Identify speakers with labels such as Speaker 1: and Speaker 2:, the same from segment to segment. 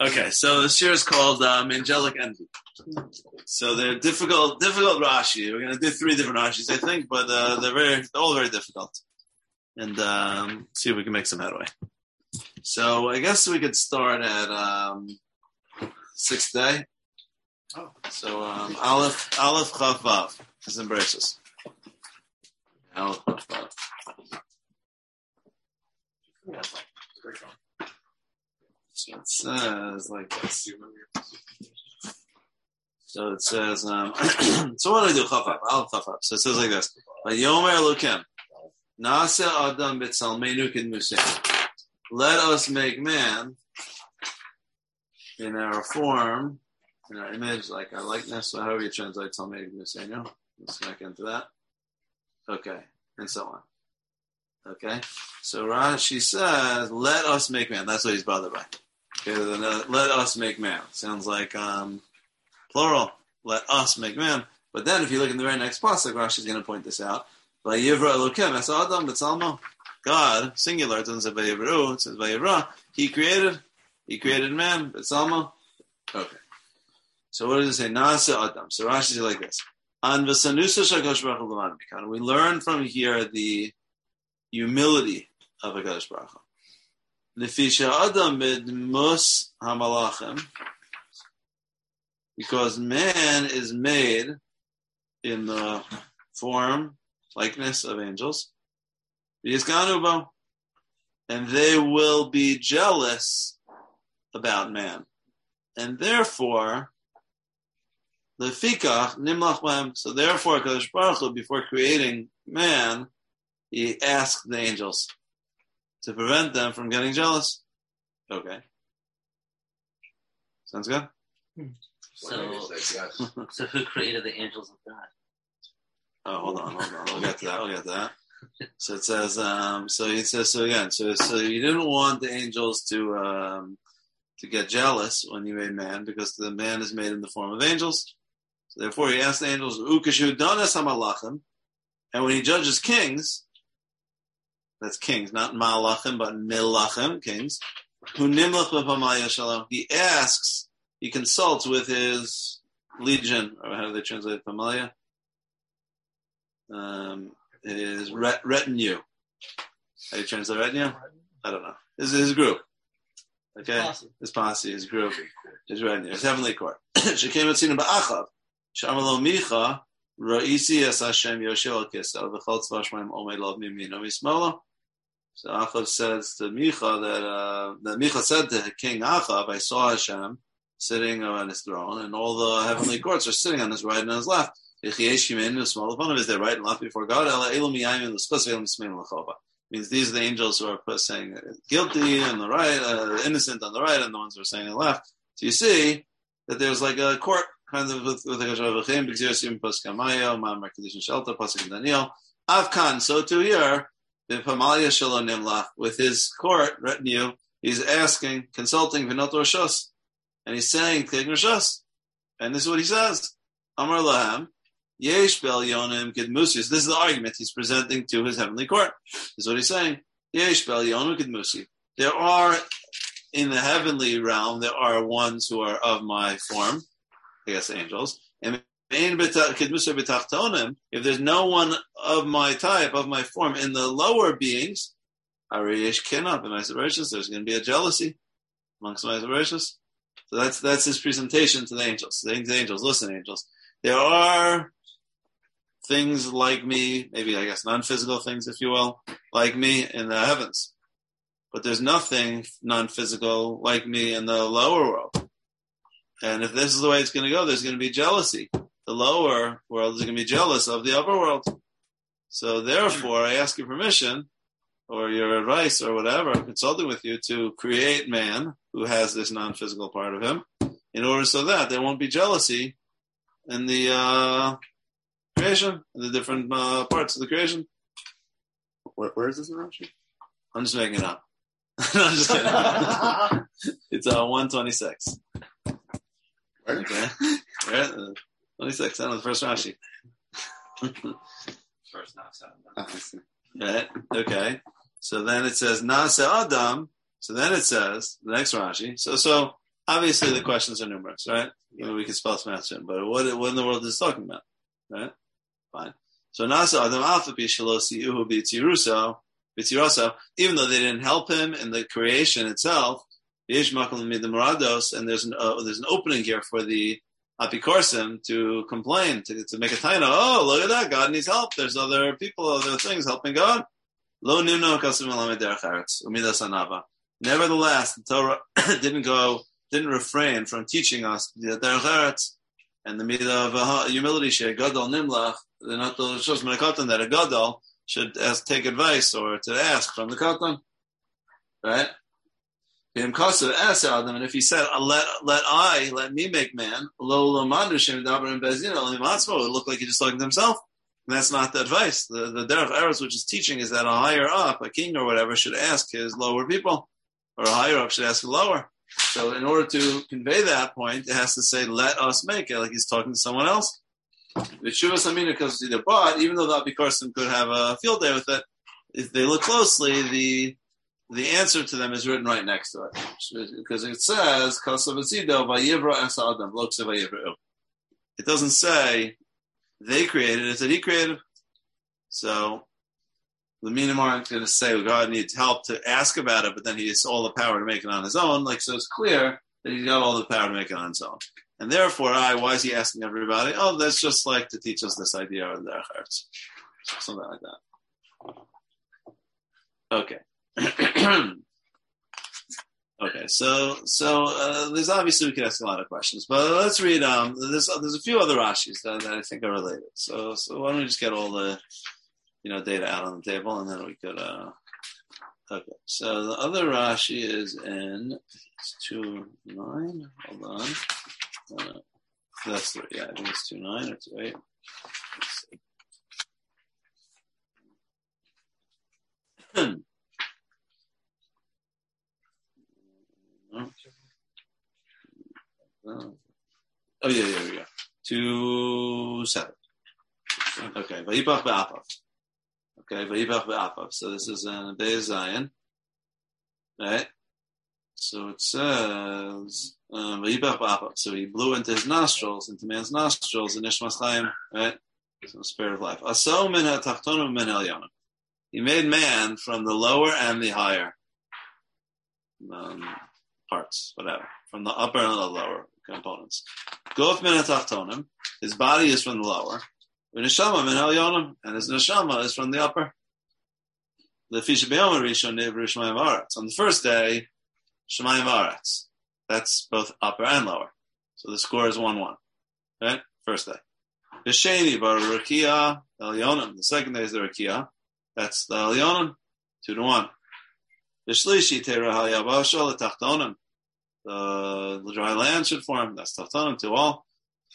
Speaker 1: Okay, so this year is called um, angelic envy. So they're difficult, difficult Rashi. We're going to do three different Rashis, I think, but uh, they're very, they're all very difficult. And um, see if we can make some headway. So I guess we could start at um, sixth day. So um, Aleph, Aleph Chav Vav is in braces. Aleph Chav Vav. So it says like this. So it says, um, so what do I do? Chafaf, Aleph Chafaf. So it says like this. Vayomer Elokim, Nase Adam B'Tzalmenu Kid Let us make man in our form, in our image, like our likeness, or however you translate Talmud Musenu. Let's get into that. Okay, and so on. Okay, so Rashi says, "Let us make man." That's what he's bothered by. Okay, let us make man sounds like um, plural. Let us make man. But then, if you look in the very next pasuk, Rashi is going to point this out. Vayivra Elokim es Adam b'tzalmo. God, singular, doesn't say Vayivru, it says Vayivra. He created, he created man, b'tzalmo. Okay. So what does it say? Nasa Adam. So Rashi is like this. We learn from here the humility of Hakadosh Baruch Hu. Nefisha Adam mus hamalachim, because man is made in the form, likeness of angels. And they will be jealous about man. And therefore, the nimlach So therefore, Kadosh Baruch Hu, before creating man, he asked the angels to prevent them from getting jealous. Okay. Sounds good?
Speaker 2: So, so who created the angels of God?
Speaker 1: Oh, hold on, hold on. We'll get to that. We'll get to that. So it says, um, so he says, so again, so, so you didn't want the angels to, um, to get jealous when you made man because the man is made in the form of angels. So therefore he asked the angels, Ukashu donas hamalachim. And when he judges kings, that's kings, not malachim, but milachim, kings. Who nimlach shalom. He asks, he consults with his legion, or how do they translate pamalia? Um, his ret- retinue. How do you translate retinue? I don't know. His, his group. Okay?
Speaker 3: Posse.
Speaker 1: His posse, his group, his retinue, his heavenly court. Shekem etzinu ba'achav. Shamalo micha, ra'isi es Hashem yoshel kisel, v'chol tzvah shmaim omei lov mimino mismola. So Achav says to Micha that, uh, that Micha said to King Achav, I saw Hashem sitting on his throne, and all the heavenly courts are sitting on his right and on his left. Is there right and left before God? Means these are the angels who are saying guilty on the right, uh, innocent on the right, and the ones who are saying the left. So you see that there's like a court kind of with with Daniel. Avkan, so to here, with his court retinue, he's asking, consulting Vinot Roshos, and he's saying Roshos. And this is what he says. Amar Laham, Yesh Bel Yonim Kidmusi. This is the argument he's presenting to his heavenly court. This is what he's saying. Yesh Bel Yonim Kidmusi. There are, in the heavenly realm, there are ones who are of my form, I guess angels, and if there's no one of my type, of my form in the lower beings, Ariyesh cannot be there's going to be a jealousy amongst my So that's that's his presentation to the angels. The angels, listen, angels. There are things like me, maybe I guess non-physical things, if you will, like me in the heavens. But there's nothing non-physical like me in the lower world. And if this is the way it's going to go, there's going to be jealousy the lower world is going to be jealous of the upper world. So therefore, I ask your permission or your advice or whatever, consulting with you to create man who has this non-physical part of him in order so that there won't be jealousy in the uh, creation, in the different uh, parts of the creation. Where, where is this in Rashi? I'm just making it up. no, I'm just kidding. it's uh, 126. Okay. Right? 26, that was the first Rashi.
Speaker 2: First knocks out.
Speaker 1: Right, okay. So then it says, Nasa Adam, So then it says the next Rashi. So so obviously the questions are numerous, right? You know, we can spell some answer, but what what in the world is talking about, right? Fine. So Nasa Adam Alpha Bishalosi Uhu Bitiruso Bitiraso, even though they didn't help him in the creation itself, Yesh Makal Marados, and there's an uh, there's an opening here for the Apikorsim to complain, to, to make a taina. Oh, look at that! God needs help. There's other people, other things helping God. Lo anava. Nevertheless, the Torah didn't go, didn't refrain from teaching us the derech and the midah of uh, humility. She gadol nimlach. Not the shows that a gadol should ask, take advice or to ask from the katan, right? And if he said, "Let let I let me make man," it would look like he just talking to himself. And that's not the advice. The the derech eretz, which is teaching, is that a higher up, a king or whatever, should ask his lower people, or a higher up should ask the lower. So, in order to convey that point, it has to say, "Let us make it," like he's talking to someone else. The Shuvas Amina because either, but even though the Apikorsim could have a field day with it, if they look closely, the the answer to them is written right next to it because it says It doesn't say they created it; it said He created. So the Minim aren't going to say God needs help to ask about it, but then He has all the power to make it on His own. Like so, it's clear that He's got all the power to make it on His own. And therefore, I why is He asking everybody? Oh, that's just like to teach us this idea of their hearts, something like that. Okay. okay, so so uh, there's obviously we could ask a lot of questions, but let's read. Um, there's there's a few other Rashi's that, that I think are related. So so why don't we just get all the you know data out on the table, and then we could. Uh, okay, so the other Rashi is in two nine. Hold on, uh, that's three. Yeah, I think it's two nine or two eight. Oh, yeah, yeah, yeah. Two seven. Okay, Vayipach be'apav. Okay, Vayipach be'apav. So this is in Beis Zayin, right? So it says um, Vayipach be'apav. So he blew into his nostrils, into man's nostrils, in Ishmas Chaim, right? So spirit of life. Aso min ha'tachtonu min elyonim. He made man from the lower and the higher. Um, parts, whatever, from the upper and the lower components. Gof min his body is from the lower. Neshama min elyonim, and his neshama is from the upper. The On the first day, Shemayim Aretz. That's both upper and lower. So the score is 1 1. Right? First day. Visheni bar Rakia Elyonim. The second day is the Rakia. That's the Elyonim. 2 to 1. Vishlishi Tera Hayabasha Letachtonim the dry land should form. That's Tachtonim to all.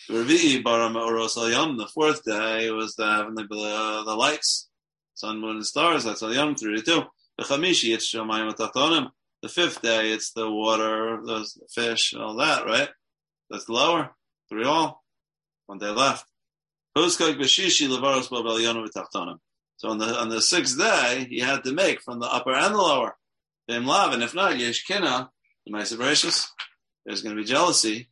Speaker 1: The fourth day was the heavenly uh, the lights, sun, moon, and stars. That's Al three to two. The Chamishi it's. The fifth day it's the water, the fish, and all that. Right? That's the lower three all. One day left. So on the on the sixth day, he had to make from the upper and the lower. And if not, yesh kina the Maisa Bereshus, there's going to be jealousy,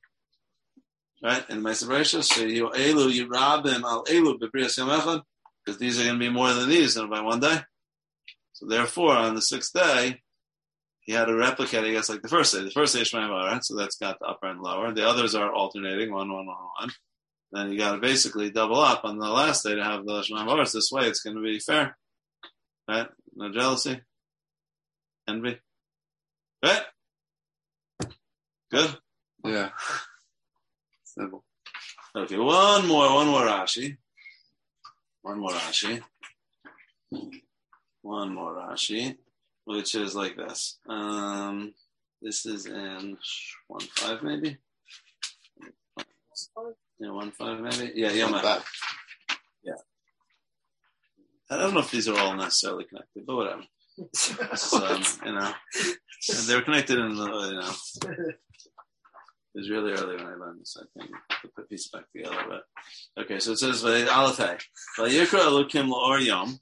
Speaker 1: right? In the Maisa Bereshus, so you elu you rob them al elu bebrias yom because these are going to be more than these by one day. So therefore, on the sixth day, he had to replicate, I guess, like the first day. The first day is Shemaim right? So that's got the upper and lower. The others are alternating, one, one, one, one. Then you got to basically double up on the last day to have the Shemaim This way, it's going to be fair, right? No jealousy, envy, right? Good?
Speaker 3: Yeah. Simple.
Speaker 1: Okay, one more, one more Rashi. One more Rashi. One more Rashi, which is like this. Um, this is in one five maybe. Yeah, one five maybe. Yeah, yeah, yeah. I don't know if these are all necessarily connected, but whatever. so, um, you know, they're connected in the, you know. It was really early when I learned this, I think, to put these back together. But okay, so it says Aleph Vayikra La'or Yom.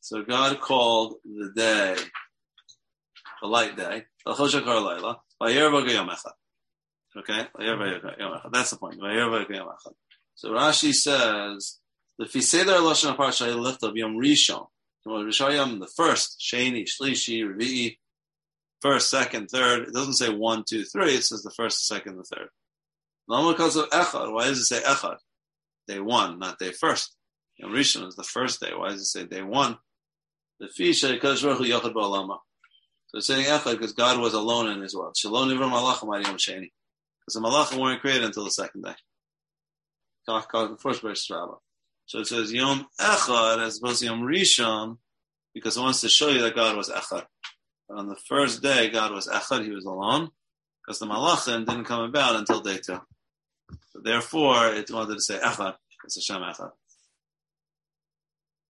Speaker 1: So God called the day a light day. Okay, that's the point. So Rashi says the Fiseder Lashon Parsha Yom Rishon. Rishayim, the first, Sheni, Shlishi, Revi'i, first, second, third. It doesn't say one, two, three. It says the first, second, the third. Lama because of Echad. Why does it say Echad? Day one, not day first. Yom Rishon is the first day. Why does it say day one? The Fisha because Ruchu Yochad Ba'alama. So it's saying Echad because God was alone in His world. Shalom Nivra Malachim Yom Sheni. Because the Malachim weren't created until the second day. The first verse Rabbah. So it says Yom Echad as opposed to Yom Rishon because it wants to show you that God was Echad. But on the first day, God was Echad, He was alone because the Malachim didn't come about until day two. So therefore, it wanted to say Echad. It's Hashem Echad.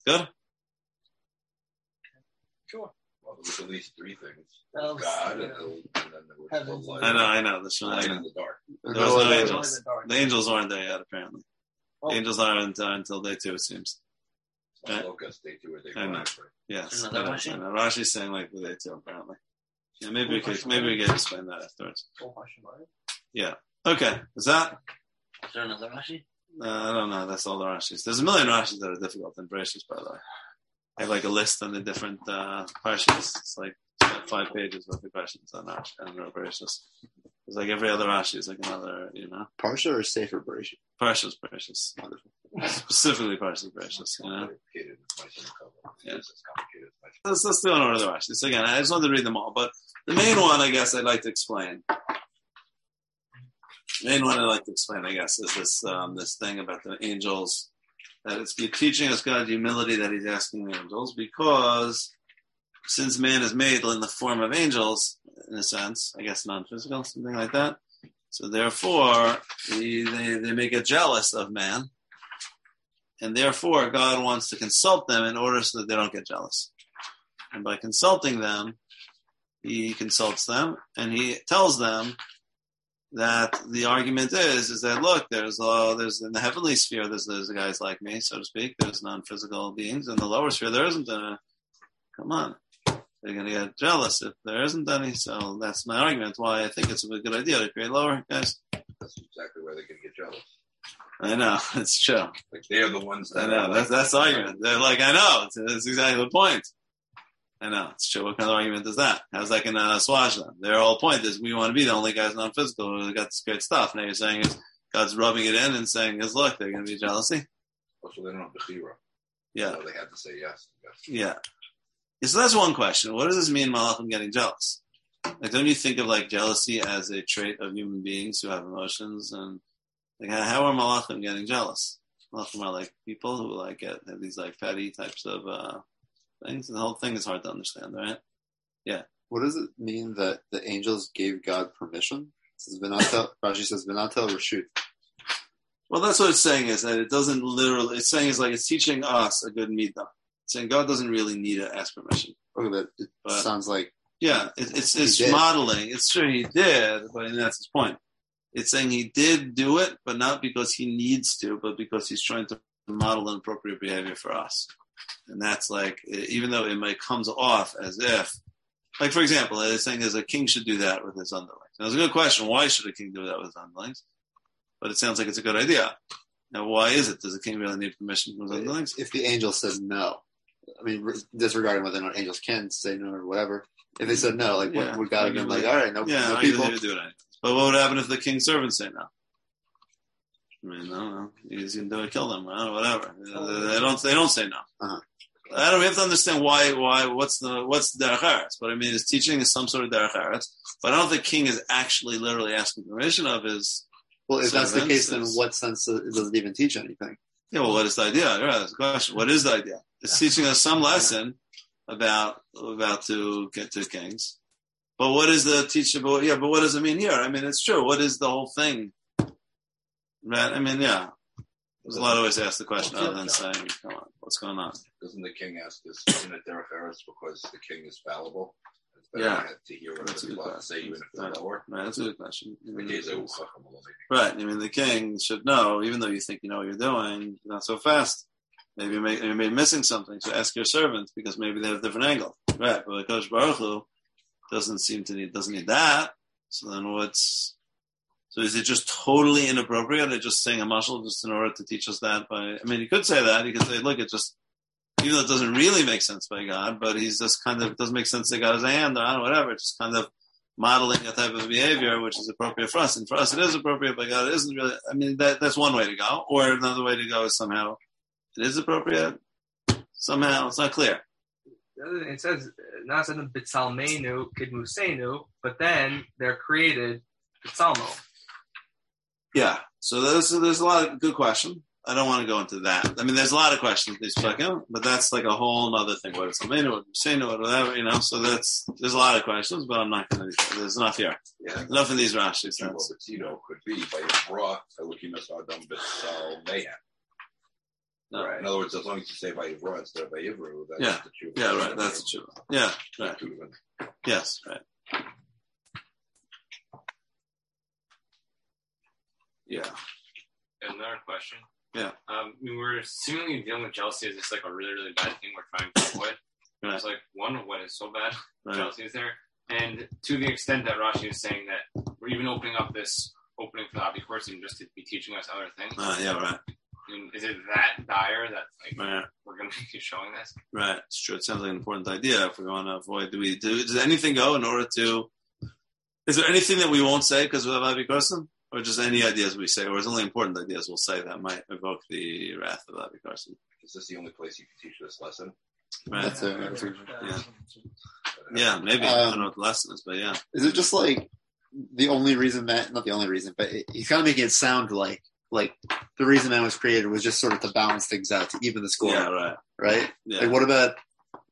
Speaker 1: Good?
Speaker 4: Sure. Well, there was at least three things.
Speaker 2: Well,
Speaker 4: God,
Speaker 2: yeah.
Speaker 4: and, then- and then there was
Speaker 2: Heavens.
Speaker 4: the light,
Speaker 1: I know, I know. The
Speaker 4: light
Speaker 1: Shema-
Speaker 4: in the dark.
Speaker 1: There was no
Speaker 3: other-
Speaker 1: angels.
Speaker 2: the.
Speaker 1: The angels aren't there yet, apparently.
Speaker 2: Oh.
Speaker 1: Angels aren't uh, until day two, it seems.
Speaker 4: It's
Speaker 1: Yeah.
Speaker 4: not locust, day two or
Speaker 1: I know.
Speaker 4: right?
Speaker 1: Yes.
Speaker 2: Another
Speaker 1: I know,
Speaker 2: Rashi?
Speaker 1: I know. Rashi's saying like the day two, apparently. Yeah, maybe we could, maybe we can explain that afterwards.
Speaker 2: Oh, Hashemite.
Speaker 1: Okay, is that?
Speaker 2: Is there another Rashi?
Speaker 1: Uh, I don't know. That's all the Rashis. There's a million Rashis that are difficult than Bereshit, by the way. I have like a list on the different uh, Parshas. It's like five pages worth of questions on Rashi and Bereshit. It's like every other Rashi is like another, you know,
Speaker 3: Parsha or Sefer Bereshit?
Speaker 1: Parshas
Speaker 3: Bereishis,
Speaker 1: Specifically Parshas
Speaker 4: Bereishis.
Speaker 1: Yeah. Let's let's do an order of Rashi. So again, I just wanted to read them all, but the main one, I guess, I'd like to explain. The main one I'd like to explain, I guess, is this um, this thing about the angels. That it's teaching us God humility that He's asking the angels because since man is made in the form of angels, in a sense, I guess non-physical, something like that. So therefore, he, they they may get jealous of man, and therefore God wants to consult them in order so that they don't get jealous. And by consulting them, he consults them and he tells them that the argument is is that look, there's uh, there's in the heavenly sphere there's there's guys like me, so to speak. There's non-physical beings. In the lower sphere, there isn't A, Come on, they're going to get jealous if there isn't any. So that's my argument. Why I think it's a good idea to create lower guys.
Speaker 4: That's exactly where they can get jealous.
Speaker 1: I know it's true.
Speaker 4: Like they're the ones
Speaker 1: I
Speaker 4: that
Speaker 1: know that's that's the argument. They're like, I know it's, it's exactly the point. I know it's true. What kind of argument is that? How's that going to assuage them? Their whole point is we want to be the only guys non-physical who got this great stuff. Now you're saying is God's rubbing it in and saying is look, they're going to be jealousy.
Speaker 4: also they don't have the hero.
Speaker 1: Yeah,
Speaker 4: So they had to say yes. yes.
Speaker 1: yeah. So that's one question. What does this mean, Malachim getting jealous? Like, don't you think of like jealousy as a trait of human beings who have emotions and like how- are Malachim getting jealous? Malachim are like people who like get have these like petty types of uh things. The whole thing is hard to understand, right? Yeah.
Speaker 3: What does it mean that the angels gave God permission? It says Vinatel, Rashi says Vinatel Rashut.
Speaker 1: Well, that's what it's saying is that it doesn't literally. It's saying is like it's teaching us a good midah. Saying God doesn't really need to ask permission.
Speaker 3: Okay, but it
Speaker 1: But-
Speaker 3: sounds like
Speaker 1: Yeah, it, it's it's modeling. It's true he did, but that's his point. It's saying he did do it, but not because he needs to, but because he's trying to model an appropriate behavior for us. And that's like, even though it might comes off as if, like for example, they're saying as a king should do that with his underlings. Now, it's a good question. Why should a king do that with his underlings? But it sounds like it's a good idea. Now, why is it? Does a king really need permission from his underlings?
Speaker 3: if the angel says no, I mean, re- disregarding whether or not angels can say no or whatever, if they said no, like,
Speaker 1: Yeah.
Speaker 3: what would God have been like, all right, no,
Speaker 1: Yeah,
Speaker 3: no
Speaker 1: I
Speaker 3: people?
Speaker 1: do it. But what would happen if the king's servants say no? I mean, no, no, he's gonna do it, kill them, or whatever. They don't, they don't say no.
Speaker 3: Uh-huh.
Speaker 1: I don't. We have to understand why, why, what's the, what's the derech eretz. But I mean, his teaching is some sort of derech eretz. But I don't think king is actually literally asking permission of his.
Speaker 3: Well, if that's the case, then what sense does does it even teach anything?
Speaker 1: Yeah, well, what is the idea? Yeah, that's the question. What is the idea? It's teaching us some lesson about about to get to kings. But what is the teaching? But yeah, but what does it mean here? I mean, it's true. What is the whole thing? Right? I mean, yeah. There's a lot of ways to ask the question other than saying, "Come on, what's going on?"
Speaker 4: Doesn't the king ask this in a derech eretz because the king is fallible?
Speaker 1: Yeah.
Speaker 4: to hear what
Speaker 1: That's a
Speaker 4: other
Speaker 1: good
Speaker 4: people say,
Speaker 1: question.
Speaker 4: even if they're
Speaker 1: Right.
Speaker 4: lower.
Speaker 1: Right? That's a good question. I mean,
Speaker 4: Right.
Speaker 1: I mean, the king should know, even though you think you know what you're doing, not so fast. Maybe you may, missing something. So ask your servants because maybe they have a different angle. Right. But Kosh Baruch Hu, doesn't seem to need doesn't need that. So then what's so is it just totally inappropriate? They're just saying a mashal just in order to teach us that by I mean you could say that, you could say, look, it just even though it doesn't really make sense by God, but he's just kind of it doesn't make sense that God has a hand or whatever, just kind of modeling a type of behavior which is appropriate for us. And for us it is appropriate, but God it isn't really I mean that that's one way to go. Or another way to go is somehow it is appropriate. Somehow it's not clear.
Speaker 5: It says not Nasadim Bitsalmenu Kidmusenu, but then they're created Bitsalmo.
Speaker 1: Yeah. So there's there's a lot of good question. I don't want to go into that. I mean, there's a lot of questions these talking, but that's like a whole other thing. What is Salmenu, what is Musenu, what whatever, you know. So that's there's a lot of questions, but I'm not going to. There's enough here.
Speaker 4: Yeah.
Speaker 1: Enough in these Rashi's.
Speaker 4: Well, Betino could be by a bra, Elokimus Adam B'Sal Mayhem.
Speaker 1: No.
Speaker 4: Right. In other words, as long as you say by Ivra instead of by Ivru, that's
Speaker 1: Yeah.
Speaker 4: the truth.
Speaker 1: Yeah, right. That's the truth. Yeah, right. Yes, right. Yeah.
Speaker 6: Another question.
Speaker 1: Yeah.
Speaker 6: Um, we were seemingly dealing with jealousy as just like a really, really bad thing we're trying to avoid.
Speaker 1: Right.
Speaker 6: It's like one, what is so bad?
Speaker 1: Right.
Speaker 6: Jealousy is there, and to the extent that Rashi is saying that we're even opening up this opening for the Abi course and just to be teaching us other things.
Speaker 1: Uh, yeah, right.
Speaker 6: I mean, is it that dire that like
Speaker 1: Right.
Speaker 6: we're going to be showing this?
Speaker 1: Right. It's true. It sounds like an important idea if we want to avoid. Do we do? Does anything go in order to? Is there anything that we won't say because we have Avi Carson, or just any ideas we say, or is only important ideas we'll say that might evoke the wrath of Avi Carson?
Speaker 4: Is this the only place you can teach this lesson?
Speaker 1: Right.
Speaker 3: That's a, that's a-
Speaker 1: Yeah. Yeah, maybe. I don't
Speaker 3: Um,
Speaker 1: know what the lesson is, but yeah.
Speaker 3: Is it just like the only reason that not the only reason, but it, he's kind of making it sound like like the reason man was created was just sort of to balance things out, to even the score,
Speaker 1: Yeah, right.
Speaker 3: right?
Speaker 1: Yeah.
Speaker 3: Like what about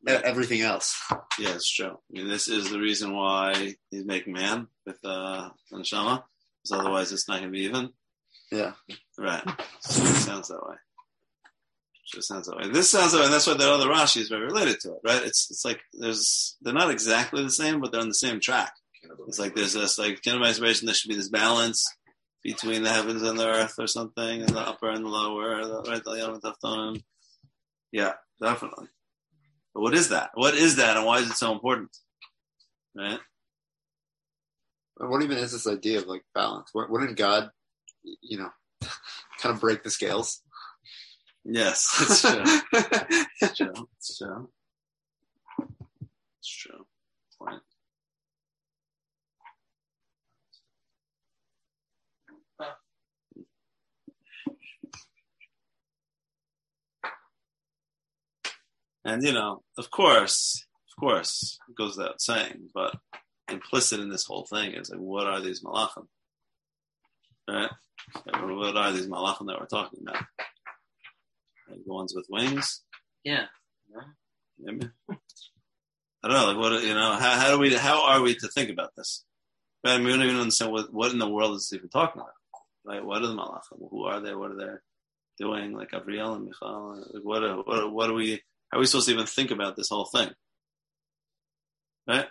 Speaker 3: everything else?
Speaker 1: Yeah, it's true. I mean, this is the reason why he's making man with uh, neshama, because otherwise it's not going to be even.
Speaker 3: Yeah.
Speaker 1: Right. So it sounds that way. Sure sounds that way. This sounds that way, and that's why that other Rashi is very related to it, right? It's it's like there's they're not exactly the same, but they're on the same track. It's like there's this like Kingdom Isolation, there should be this balance between the heavens and the earth or something, and the upper and the lower, right? The Yeah, definitely. But what is that? What is that, and why is it so important? Right?
Speaker 3: What even is this idea of like balance? Wouldn't God, you know, kind of break the scales?
Speaker 1: Yes, it's true. It's true. It's true. It's true. Point. And you know, of course, of course, it goes without saying, but implicit in this whole thing is like, what are these malachim? Right? What are these malachim that we're talking about? Like the ones with wings?
Speaker 2: Yeah.
Speaker 1: Maybe. I don't know. Like what you know? How, how do we? How are we to think about this? Right? I mean, we don't even understand what what in the world is even talking about. Right? What are the malachim? Who are they? What are they doing? Like Gabriel and Michael. Like what? Are, what? Are, what are we? How are we supposed to even think about this whole thing? Right?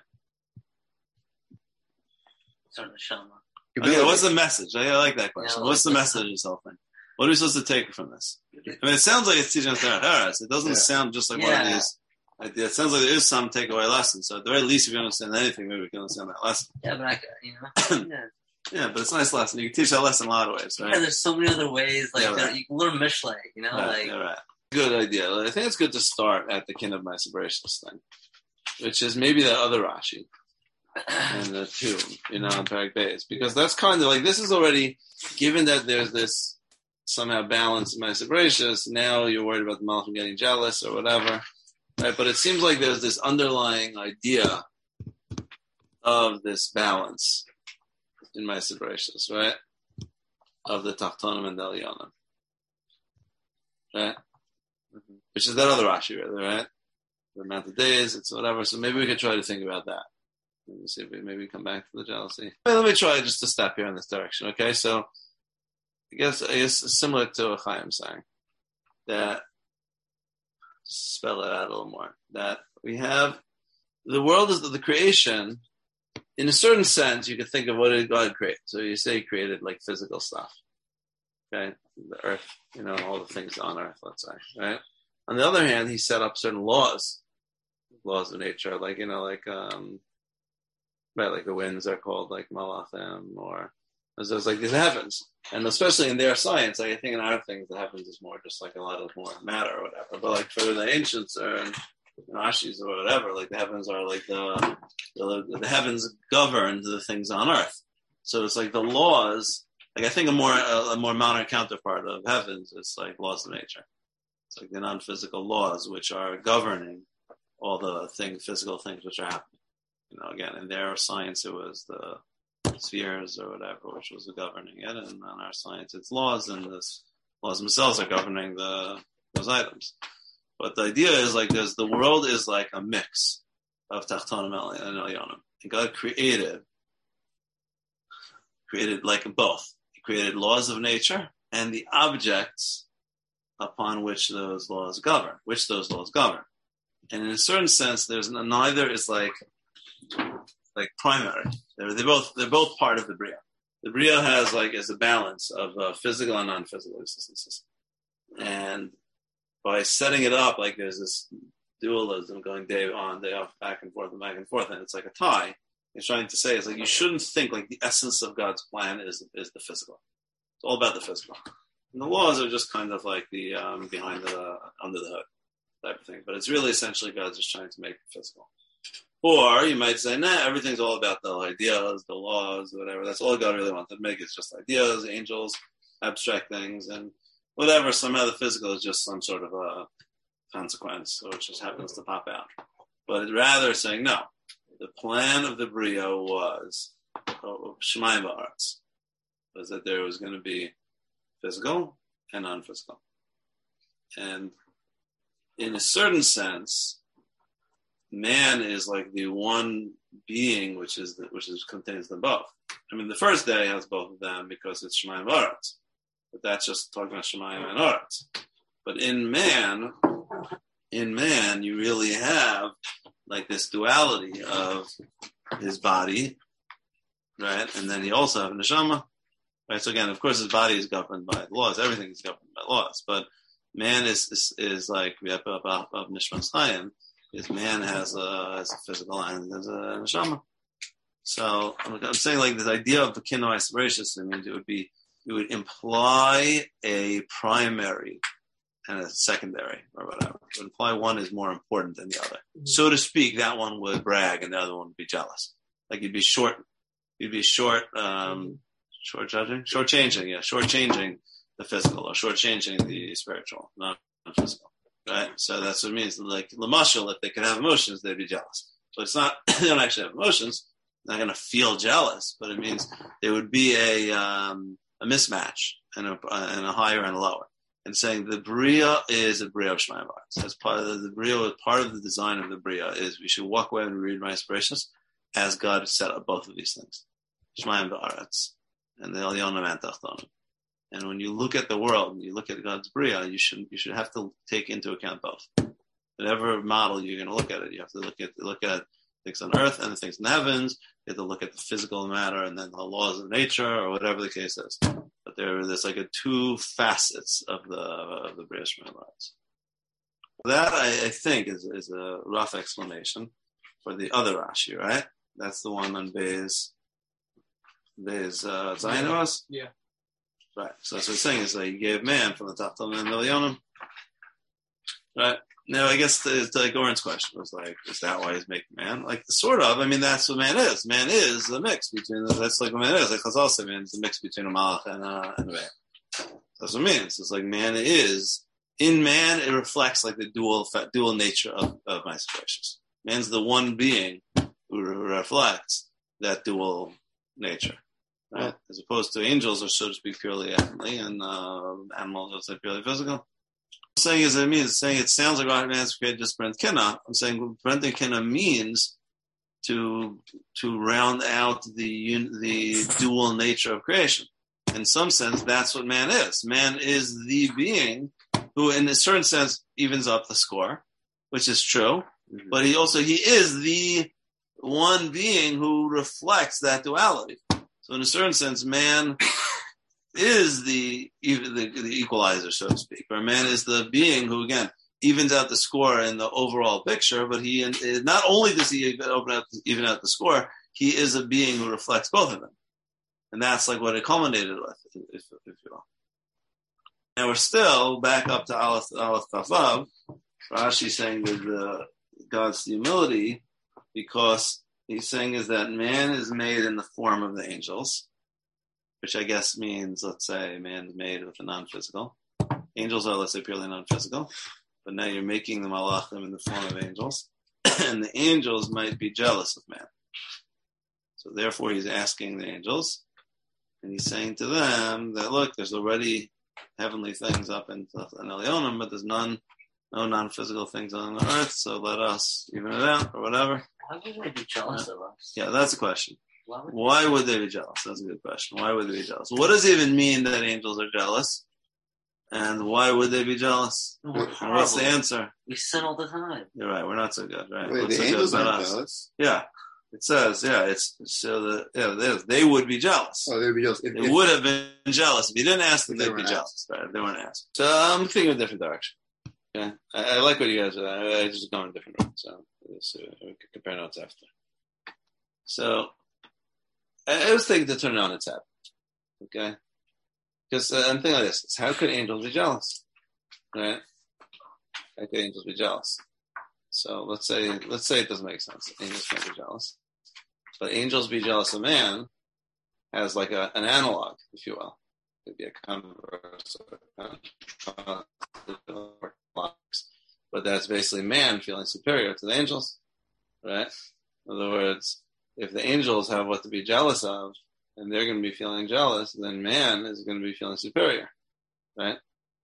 Speaker 2: Sorry, Shama.
Speaker 1: Okay, what's the message? I like that question.
Speaker 2: Yeah, I
Speaker 1: what's the message of this whole thing? What are we supposed to take from this? I mean, it sounds like it's teaching us their Haras. It doesn't
Speaker 3: Yeah.
Speaker 1: sound just like one of these. Like, it sounds like there is some takeaway lesson. So at the very least, if you understand anything, maybe we can understand that lesson.
Speaker 2: Yeah, but I, could- you know, yeah.
Speaker 1: Yeah, but it's a nice lesson. You can teach that lesson a lot of ways, right?
Speaker 2: yeah, there's so many other ways. Like
Speaker 1: Yeah, right.
Speaker 2: you can learn Mishle, you know,
Speaker 1: right,
Speaker 2: like
Speaker 1: yeah, right. Good idea. I think it's good to start at the kind of my thing, which is maybe the other Rashi and the two, you know, in Perek Beis, because that's kind of like this is already given that there's this somehow balance in my. Now you're worried about the Malachim getting jealous or whatever, right? But it seems like there's this underlying idea of this balance in my right? Of the Tachtonim and the Elyonim, right? Which is that other Rashi, right? The amount of days, it's whatever. So maybe we could try to think about that. Let me see if we maybe come back to the jealousy. Let me try just to step here in this direction, okay? So I guess I guess similar to what Chaim saying that spell it out a little more. That we have the world is the creation. In a certain sense, you could think of what did God create. So you say He created like physical stuff, okay, the earth, you know, all the things on earth, let's say, right. On the other hand, He set up certain laws, laws of nature, like you know, like um, right? Like the winds are called like malachim, or there's like these heavens, and especially in their science, like I think in our things, the heavens is more just like a lot of more matter or whatever. But like for the ancients or in Rashi's or whatever, like the heavens are like the the, the heavens govern the things on earth. So it's like the laws. Like I think a more a, a more modern counterpart of heavens is like laws of nature. It's like the non-physical laws which are governing all the thing, physical things which are happening. You know, again, in their science, it was the spheres or whatever, which was governing it, and in our science, it's laws, and this laws themselves are governing the those items. But the idea is like there's the world is like a mix of Tachtonim and Elyonim. And God created created like both. He created laws of nature and the objects upon which those laws govern, which those laws govern. And in a certain sense, there's neither is like like primary. They're, they're both they're both part of the bria. The bria has like is a balance of uh, physical and non-physical existences, and by setting it up like there's this dualism going day on, day off, back and forth and back and forth, and it's like a tie. He's trying to say is like you shouldn't think like the essence of God's plan is is the physical. It's all about the physical. And the laws are just kind of like the um, behind the under the hood type of thing. But it's really essentially God's just trying to make it physical. Or you might say, nah, everything's all about the ideas, the laws, whatever. That's all God really wants to make. It's just ideas, angels, abstract things, and whatever. Somehow the physical is just some sort of a consequence, or it just happens to pop out. But rather saying, no, the plan of the Bria was oh, Ba'aretz, was that there was going to be physical and non-physical. And in a certain sense, man is like the one being which is the, which is contains them both. I mean, the first day has both of them because it's Shemayim Aretz, but that's just talking about Shemayim and Aretz. But in man, in man, you really have like this duality of his body, right? And then you also have neshama, right? So again, of course, his body is governed by laws. Everything is governed by laws, but man is is, is like of, of nishmas chayim. Is man has a, has a physical and has a neshama. So I'm saying like this idea of the aspirations. I mean, it would be it would imply a primary and a secondary or whatever. It would imply one is more important than the other. Mm-hmm. So to speak, that one would brag and the other one would be jealous. Like you'd be short, you'd be short, um, short judging, short changing, yeah, short changing the physical or short changing the spiritual, not physical. Right? So that's what it means. Like the Lamashal, if they could have emotions, they'd be jealous. So it's not, they don't actually have emotions. They're not going to feel jealous, but it means there would be a, um, a mismatch and a, and a higher and a lower and saying the Bria is a Bria of Shemayim As part of the, the Bria, part of the design of the Bria is we should walk away and read my inspirations as God set up both of these things. Shemayim and the Elyonim and. And when you look at the world and you look at God's Bria, you should, you should have to take into account both. Whatever model you're going to look at it, you have to look at, look at things on earth and the things in the heavens. You have to look at the physical matter and then the laws of nature or whatever the case is. But there, there's like a two facets of the of the British lives. That I, I, think is is a rough explanation for the other Rashi, right? That's the one on Bez Bez uh.
Speaker 5: Yeah.
Speaker 1: Right. So that's what it's saying is that he gave man from the top to the millionim. Right. Now, I guess the, the Goran's question was like, is that why he's making man? Like, sort of. I mean, that's what man is. Man is the mix between, the, that's like what man is. Like Chazal said, man is the mix between a malach and a, and a man. That's what it means. It's like man is, in man, it reflects like the dual, dual nature of, of my situations. Man's the one being who reflects that dual nature. Right? As opposed to angels are, so to speak, purely heavenly, and uh, animals are purely physical saying is it means saying it sounds like Rahman has created just Brent Kinna. I'm saying Brent Kinna means to to round out the the dual nature of creation. In some sense, that's what man is. Man is the being who, in a certain sense, evens up the score, which is true. Mm-hmm. But he also he is the one being who reflects that duality. So, in a certain sense, man is the, the, the equalizer, so to speak. Or man is the being who, again, evens out the score in the overall picture, but he not only does he open out, even out the score, he is a being who reflects both of them. And that's like what it culminated with, if, if you will. And we're still back up to Aleph, Aleph Kafav. Rashi saying that the God's humility because he's saying is that man is made in the form of the angels, which I guess means, let's say, man's made with a non-physical. Angels are, let's say, purely non-physical, but now you're making the malachim in the form of angels, and the angels might be jealous of man. So therefore, he's asking the angels, and he's saying to them that look, there's already heavenly things up in, in Elyonim, but there's none, no non-physical things on the earth. So let us even it out or whatever.
Speaker 2: Why would they be jealous of us?
Speaker 1: Yeah, that's a question.
Speaker 2: Why would
Speaker 1: Why would they be jealous? That's a good question. Why would they be jealous? What does it even mean that angels are jealous? And why would they be jealous?
Speaker 2: We're
Speaker 1: what's the answer?
Speaker 2: We sin all the time.
Speaker 1: You're right. We're not so good, right?
Speaker 3: Wait,
Speaker 1: What's
Speaker 3: the
Speaker 1: so
Speaker 3: angels aren't jealous.
Speaker 1: Yeah, it says, yeah, it's so the yeah, they, they would be jealous.
Speaker 3: Oh, they'd be jealous. If,
Speaker 1: They
Speaker 3: if-
Speaker 1: would have been jealous if you didn't ask them.
Speaker 3: If they
Speaker 1: They'd be
Speaker 3: weren't
Speaker 1: jealous, right? If they weren't asked. So I'm thinking a different direction. Okay, I, I like what you guys are. I, I just going a different route. So, so we can compare notes after. So I, I was thinking to turn it on its head. Okay, because uh, I'm thinking like this: is how could angels be jealous? Right? How could angels be jealous? So let's say let's say it doesn't make sense. Angels can't be jealous, but angels be jealous of man as like a, an analog, if you will. It'd be a converse or or clocks. But that's basically man feeling superior to the angels, right? In other words, if the angels have what to be jealous of, and they're going to be feeling jealous, then man is going to be feeling superior, right?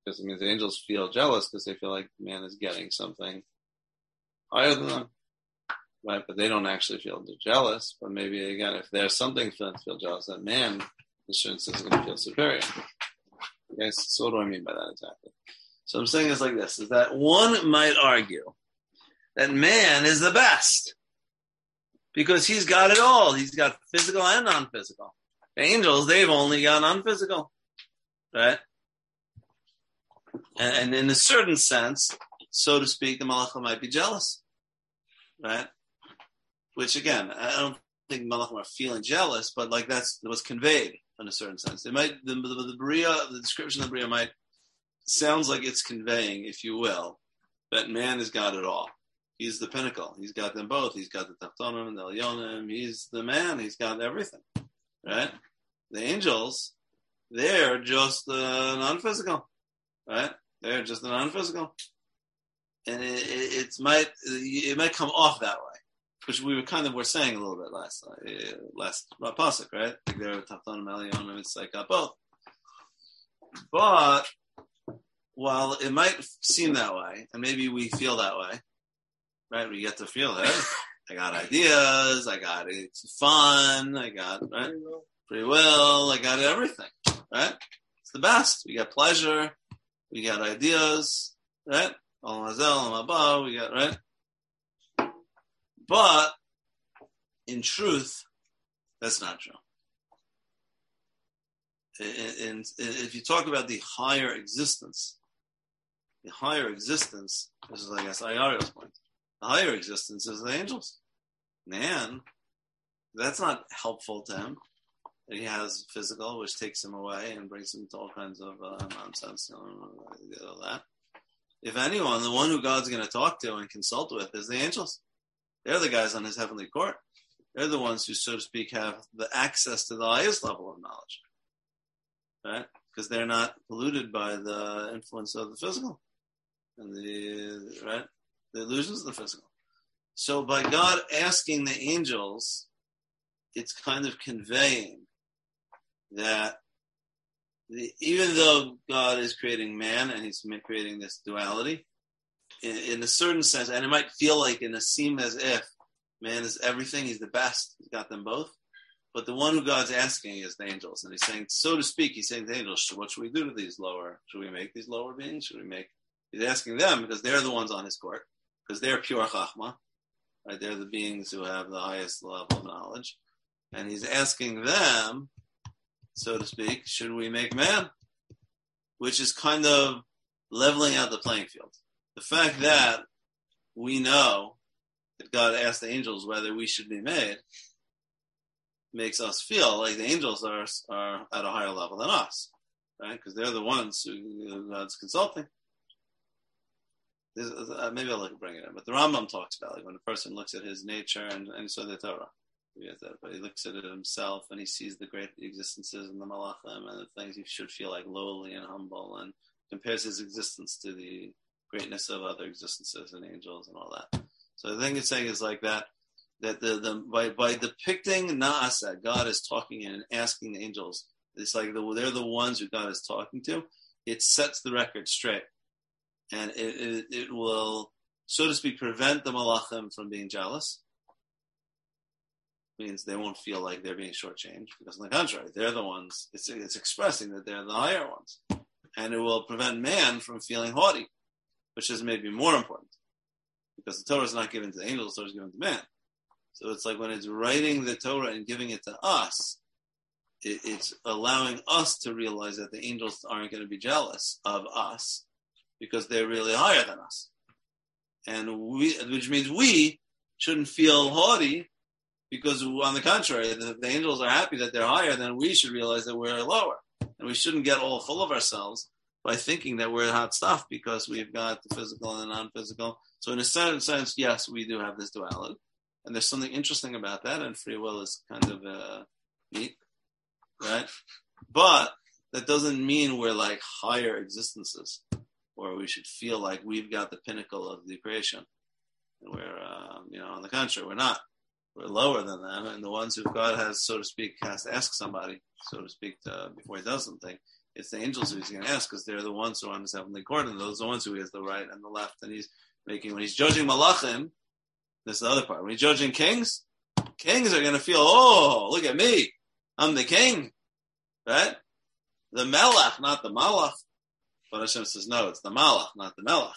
Speaker 1: Because it means the angels feel jealous because they feel like man is getting something higher than them, right? But they don't actually feel jealous. But maybe again, if there's something for them to feel jealous, that man, the sense, is going to feel superior. Okay, so what do I mean by that exactly? So I'm saying it's like this: is that one might argue that man is the best because he's got it all. He's got physical and non-physical. The angels, they've only got non-physical, right? And, and in a certain sense, so to speak, the malachim might be jealous, right? Which again, I don't think malachim are feeling jealous, but like that's what's conveyed in a certain sense. They might the the, the the description of the bria might sounds like it's conveying, if you will, that man has got it all. He's the pinnacle. He's got them both. He's got the tachtonim and the elyonim. He's the man. He's got everything, right? The angels, they're just the non-physical, right? They're just the non-physical, and it, it, it's might it might come off that way, which we were kind of were saying a little bit last uh, last pasuk, right? Like they're tachtonim elyonim. It's like got both, but while it might seem that way, and maybe we feel that way, right? We get to feel it. I got ideas. I got it's fun. I got right free will. I got everything. Right? It's the best. We got pleasure. We got ideas. Right? All mazel, all above. We got right. But in truth, that's not true. And if you talk about the higher existence, the higher existence, this is, I guess, Ayario's point. The higher existence is the angels. Man, that's not helpful to him. He has physical, which takes him away and brings him to all kinds of uh, nonsense, you know, all that. If anyone, the one who God's going to talk to and consult with is the angels. They're the guys on his heavenly court. They're the ones who, so to speak, have the access to the highest level of knowledge, right? Because they're not polluted by the influence of the physical and the right the illusions of the physical. So by God asking the angels, it's kind of conveying that the, even though God is creating man and He's creating this duality, in, in, a certain sense, and it might feel like and it seem as if man is everything, He's the best, He's got them both. But the one who God's asking is the angels, and He's saying, so to speak, He's saying to the angels, "What should we do to these lower? Should we make these lower beings? Should we make?" He's asking them because they're the ones on His court, because they're pure chachma, right? They're the beings who have the highest level of knowledge, and He's asking them so to speak, should we make man? Which is kind of leveling out the playing field. The fact that we know that God asked the angels whether we should be made makes us feel like the angels are are at a higher level than us, right? Because they're the ones who God's consulting. Uh, maybe I'll at it in, but the Rambam talks about like when a person looks at his nature and and so the Torah, he that, but he looks at it himself and he sees the great existences and the malachim and the things he should feel like lowly and humble and compares his existence to the greatness of other existences and angels and all that. So the thing it's saying is like that that the, the by by depicting Naasa, God is talking and asking the angels. It's like the, they're the ones who God is talking to. It sets the record straight, and it, it, it will, so to speak, prevent the malachim from being jealous. Means they won't feel like they're being shortchanged because, on the contrary, they're the ones. It's it's expressing that they're the higher ones, and it will prevent man from feeling haughty, which is maybe more important because the Torah is not given to the angels; the Torah is given to man. So it's like when it's writing the Torah and giving it to us, it, it's allowing us to realize that the angels aren't going to be jealous of us because they're really higher than us. And we, which means we shouldn't feel haughty because on the contrary, if the angels are happy that they're higher, then we should realize that we're lower. And we shouldn't get all full of ourselves by thinking that we're hot stuff because we've got the physical and the non-physical. So in a certain sense, yes, we do have this duality. And there's something interesting about that, and free will is kind of uh, neat, right? But that doesn't mean we're like higher existences, or we should feel like we've got the pinnacle of the creation. And we're, uh, you know, on the contrary, we're not. We're lower than them, and the ones who God has, so to speak, has to ask somebody, so to speak, to, before He does something. It's the angels who He's going to ask because they're the ones who are on His heavenly court, and those are the ones who He has the right and the left, and He's making when He's judging malachim this is the other part. When you're judging kings, kings are going to feel, oh, look at me. I'm the king. Right? The melech, not the malach. But Hashem says, no, it's the malach, not the melech.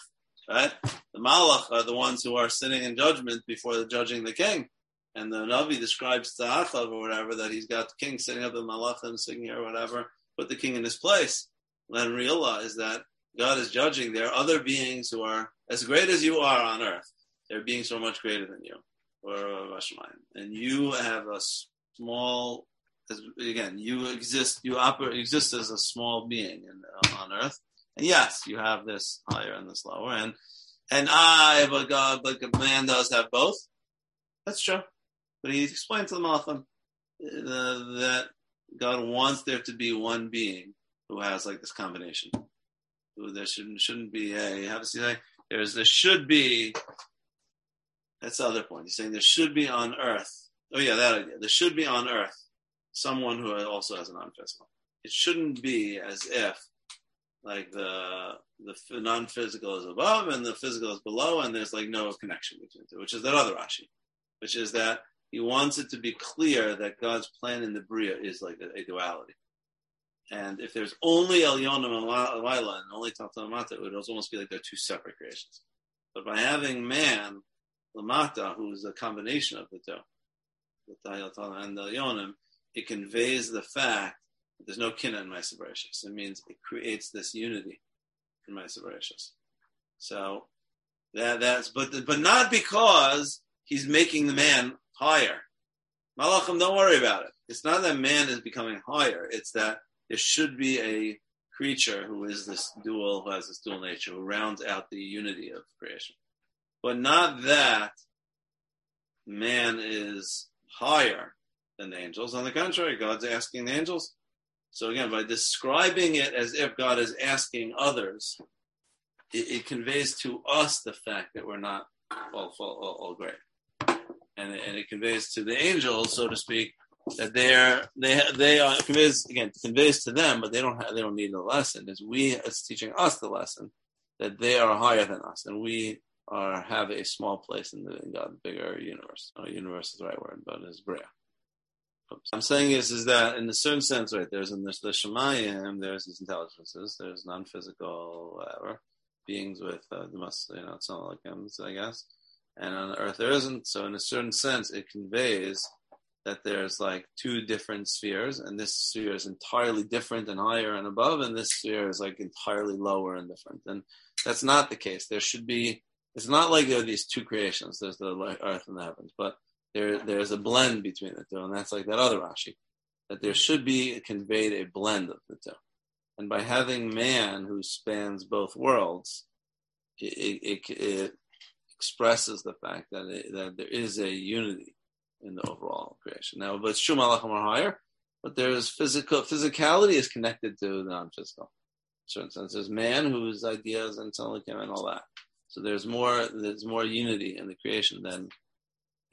Speaker 1: Right? The malach are the ones who are sitting in judgment before the judging the king. And the Navi describes to Achav or whatever that he's got the king sitting up in malachim, singing or whatever, put the king in his place. Then realize that God is judging. There are other beings who are as great as you are on earth they're being so much greater than you, or uh, Vashamayim, and you have a small. Again, you exist. You operate exist as a small being in, on Earth, and yes, you have this higher and this lower, and and I, but God, but a man does have both. That's true, but he explained to the Malachim uh, that God wants there to be one being who has like this combination. Who there shouldn't shouldn't be a how he say? There's there should be that's the other point. He's saying there should be on earth. Oh yeah, that idea. There should be on earth someone who also has a non-physical. It shouldn't be as if like the the non-physical is above and the physical is below, and there's like no connection between two, which is that other Rashi, which is that he wants it to be clear that God's plan in the Bria is like a, a duality. And if there's only Elyonim and Laila and only Tata Mata, it would almost be like they're two separate creations. But by having man Lamata, who is a combination of the two, the Tahil and the Yonim, it conveys the fact there's no kinna in Maisa It means it creates this unity in Maisa So that that's but but not because he's making the man higher. Malachim, don't worry about it. It's not that man is becoming higher. It's that there should be a creature who is this dual, who has this dual nature, who rounds out the unity of creation but not that man is higher than the angels. On the contrary, God's asking the angels. So again, by describing it as if God is asking others, it, it conveys to us the fact that we're not all, all, all, great. And, and it conveys to the angels, so to speak, that they're they they are conveys again conveys to them, but they don't have, they don't need the lesson. Is we it's teaching us the lesson that they are higher than us, and we are have a small place in the in God's bigger universe. No, universe is the right word, but it's I'm saying is is that in a certain sense, right? There's in this the Shemayim, there's these intelligences, there's non-physical whatever beings with uh, the must, you know, it's not like him, I guess. And on Earth there isn't. So in a certain sense, it conveys that there's like two different spheres, and this sphere is entirely different and higher and above, and this sphere is like entirely lower and different. And that's not the case. There should be it's not like there are these two creations. There's the earth and the heavens, but there there's a blend between the two, and that's like that other Rashi. That there should be conveyed a blend of the two. And by having man who spans both worlds, it, it, it, expresses the fact that, it, that there is a unity in the overall creation. Now, but Shum Malachim are higher, but there's physical physicality is connected to the non-physical. In certain sense, there's man whose ideas and Tzalikim and all that. So there's more there's more unity in the creation than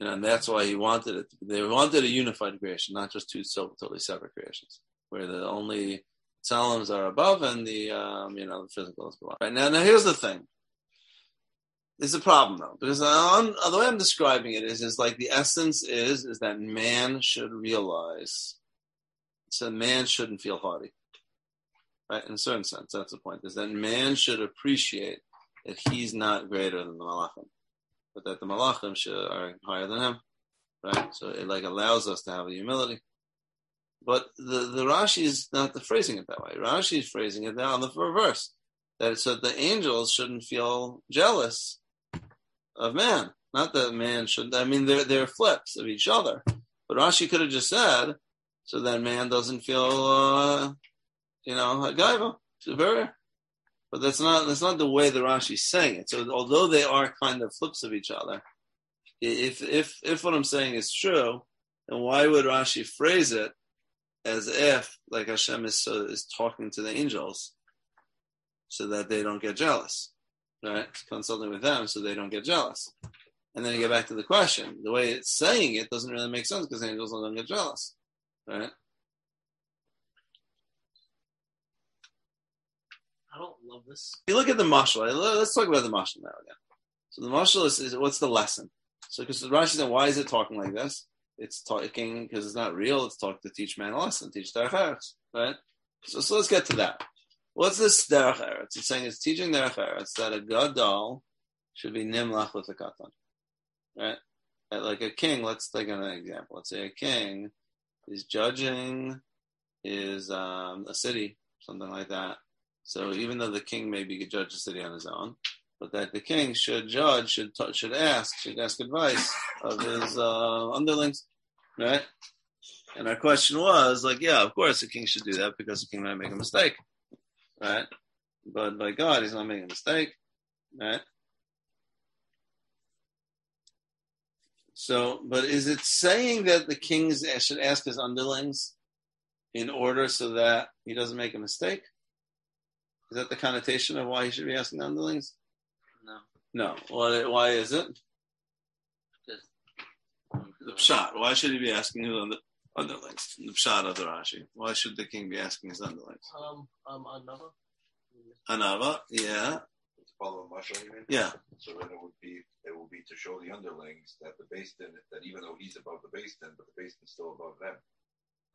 Speaker 1: you know, and that's why he wanted it. They wanted a unified creation, not just two totally separate creations, where the only Tzalims are above and the um, you know the physical is below. Right now, now here's the thing. It's a problem though, because on, the way I'm describing it is, is like the essence is, is that man should realize, so man shouldn't feel haughty, right? In a certain sense, that's the point. Is that man should appreciate that he's not greater than the malachim, but that the malachim are higher than him, right? So it like allows us to have a humility. But the, the Rashi is not the phrasing it that way. Rashi is phrasing it now on the reverse. That so the angels shouldn't feel jealous of man. Not that man should. I mean, they're they're flips of each other. But Rashi could have just said, so that man doesn't feel, uh, you know, a gaiva, superior. But that's not that's not the way the Rashi's saying it. So although they are kind of flips of each other, if if if what I'm saying is true, then why would Rashi phrase it as if like Hashem is so, is talking to the angels, so that they don't get jealous, right? Consulting with them so they don't get jealous. And then you get back to the question. The way it's saying it doesn't really make sense because angels don't get jealous, right?
Speaker 2: I don't love this.
Speaker 1: If you look at the mashal, let's talk about the mashal now again. So the mashal is, is what's the lesson? So because Rashi said, why is it talking like this? It's talking because it's not real. It's talking to teach man a lesson, teach derech eretz, right? So, so let's get to that. What's this derech eretz? It's saying it's teaching derech eretz that a gadol should be nimlach with a katan, right? Like a king. Let's take an example. Let's say a king is judging is um, a city, something like that. So even though the king may be judge the city on his own, but that the king should judge, should should ask, should ask advice of his uh, underlings, right? And our question was like, yeah, of course the king should do that because the king might make a mistake, right? But by God, he's not making a mistake, right? So, but is it saying that the king should ask his underlings in order so that he doesn't make a mistake? Is that the connotation of why he should be asking the underlings?
Speaker 2: No.
Speaker 1: No. Why, why is it?
Speaker 2: Just,
Speaker 1: The pshat. Why should he be asking his under, underlings? The pshat of the Rashi. Why should the king be asking his underlings?
Speaker 2: um, um, another.
Speaker 1: Anava, yeah,
Speaker 4: It's follow Mashal, you mean?
Speaker 1: yeah.
Speaker 4: So then it would be it will be to show the underlings that the base that even though he's above the base but the base din's still above them.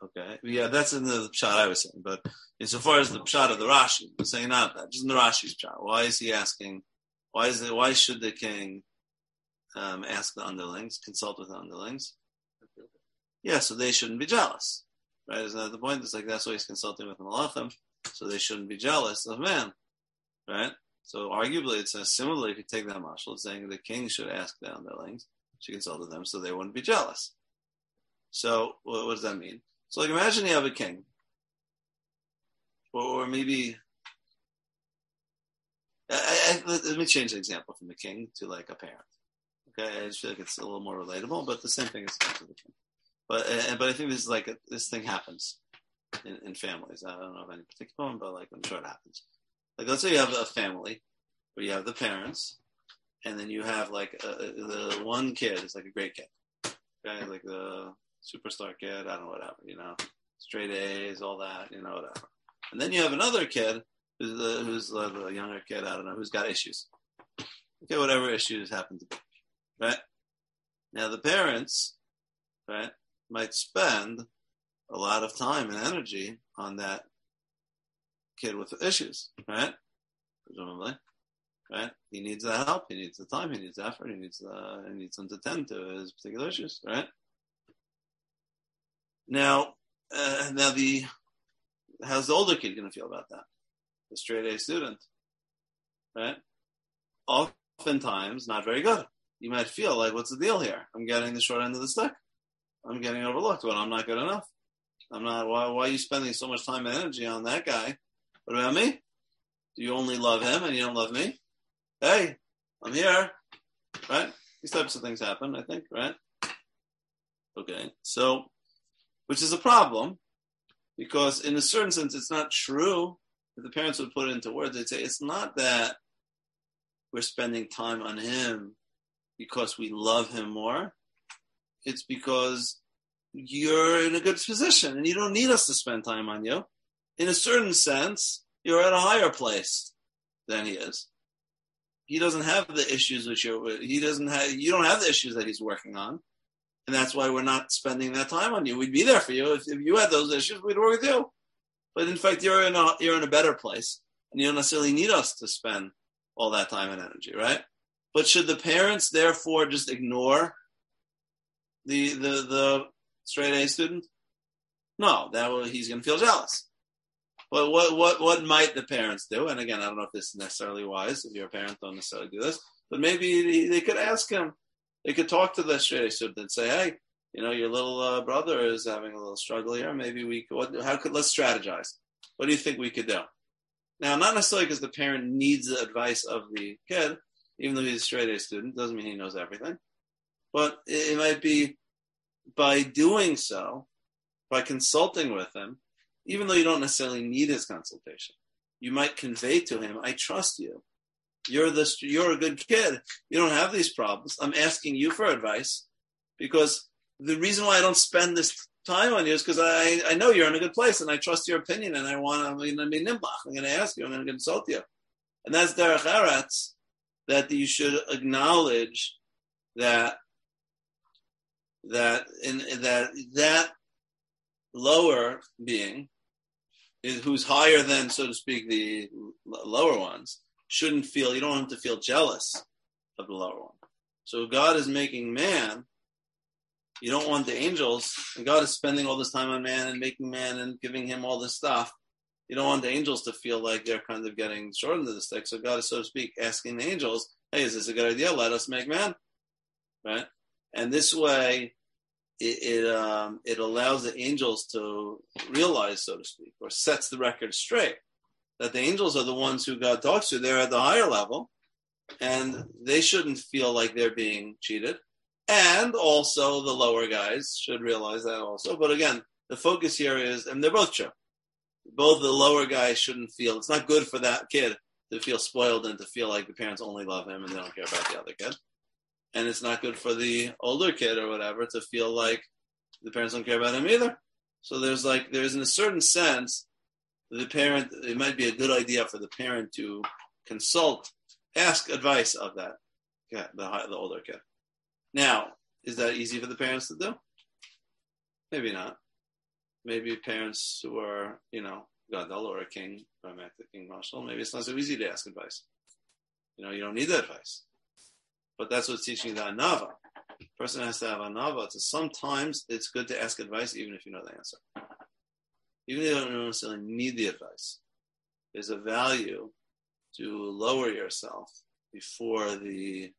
Speaker 1: Okay, yeah, that's in the pshat I was saying. But insofar as the pshat of the Rashi, I'm saying not that, just in the Rashi's pshat. Why is he asking? Why is it? Why should the king um, ask the underlings, consult with the underlings? Yeah, so they shouldn't be jealous, right? Isn't that the point? It's like that's why he's consulting with the malachim, so they shouldn't be jealous of man, right? So arguably, it says similarly. If you take that mashal, it's saying the king should ask the underlings, should consult with them, so they wouldn't be jealous. So what does that mean? So like imagine you have a king, or, maybe. I, I, let, let me change the example from the king to like a parent. Okay, I just feel like it's a little more relatable, but the same thing is to the king. But uh, but I think this is like a, this thing happens in, in families. I don't know of any particular one, but like I'm sure it happens. Like let's say you have a family where you have the parents, and then you have like a, the one kid is like a great kid, okay, like the superstar kid. I don't know whatever, you know, straight A's, all that, you know, whatever. And then you have another kid who's the, who's the, the younger kid. I don't know who's got issues. Okay, whatever issues happen to be, right? Now the parents, right, might spend a lot of time and energy on that kid with issues, right? Presumably, right? He needs the help. He needs the time. He needs the effort. He needs the, he needs them to tend to his particular issues, right? Now, uh, now the how's the older kid going to feel about that? The straight A student, right? Oftentimes, not very good, you might feel like, what's the deal here? I'm getting the short end of the stick. I'm getting overlooked. when I'm not good enough. I'm not. Why, why are you spending so much time and energy on that guy? What about me? Do you only love him and you don't love me? Hey, I'm here, right? These types of things happen, I think, right? Okay, so, which is a problem because, in a certain sense, it's not true. If the parents would put it into words, they'd say it's not that we're spending time on him because we love him more. It's because you're in a good position and you don't need us to spend time on you. In a certain sense, you're at a higher place than he is. He doesn't have the issues which you're, he doesn't have, you don't have the issues that he's working on. And that's why we're not spending that time on you. We'd be there for you. If, if you had those issues, we'd work with you. But in fact, you're in a, you're in a better place and you don't necessarily need us to spend all that time and energy, right? But should the parents therefore just ignore the, the, the straight A student? No, that will, he's going to feel jealous. But what, what, what might the parents do? And again, I don't know if this is necessarily wise. If you're a parent, don't necessarily do this. But maybe they could ask him. They could talk to the student and say, "Hey, you know, your little uh, brother is having a little struggle here. Maybe we could. What, how could let's strategize? What do you think we could do?" Now, not necessarily because the parent needs the advice of the kid, even though he's a straight A student, doesn't mean he knows everything. But it, it might be by doing so, by consulting with him, even though you don't necessarily need his consultation, you might convey to him, I trust you. You're this, you're a good kid. You don't have these problems. I'm asking you for advice because the reason why I don't spend this time on you is because I, I know you're in a good place and I trust your opinion and I want I'm going to be nimlach. I'm going to ask you. I'm going to consult you. And that's derech eretz that you should acknowledge that that in that that lower being is who's higher than so to speak the lower ones shouldn't feel you don't want him to feel jealous of the lower one. So god is making man you don't want the angels and god is spending all this time on man and making man and giving him all this stuff. You don't want the angels to feel like they're kind of getting short into the stick. So god is so to speak asking the angels hey is this a good idea? Let us make man. Right? And this way it it, um, it allows the angels to realize, so to speak, or sets the record straight that the angels are the ones who God talks to. They're at the higher level, and they shouldn't feel like they're being cheated. And also, the lower guys should realize that also. But again, the focus here is, and they're both true. Both the lower guys shouldn't feel it's not good for that kid to feel spoiled and to feel like the parents only love him and they don't care about the other kid and it's not good for the older kid or whatever to feel like the parents don't care about him either. So there's like there's in a certain sense the parent it might be a good idea for the parent to consult, ask advice of that yeah, the the older kid. Now, is that easy for the parents to do? Maybe not. Maybe parents who are, you know, Gadol or a king, I'm the king mashal, maybe it's not so easy to ask advice. You know, you don't need the advice. But that's what's teaching the anava. person has to have anava. So sometimes it's good to ask advice even if you know the answer. Even if you don't necessarily need the advice. There's a value to lower yourself before the,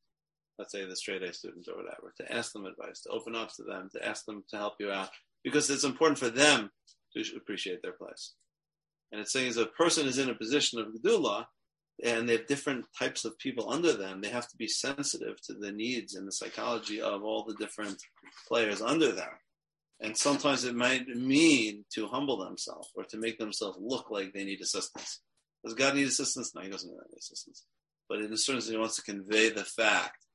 Speaker 1: let's say, the straight A student or whatever, to ask them advice, to open up to them, to ask them to help you out, because it's important for them to appreciate their place. And it's saying as a person is in a position of gedula, and they have different types of people under them. They have to be sensitive to the needs and the psychology of all the different players under them. And sometimes it might mean to humble themselves or to make themselves look like they need assistance. Does God need assistance? No, he doesn't need any assistance. But in a certain sense, he wants to convey the fact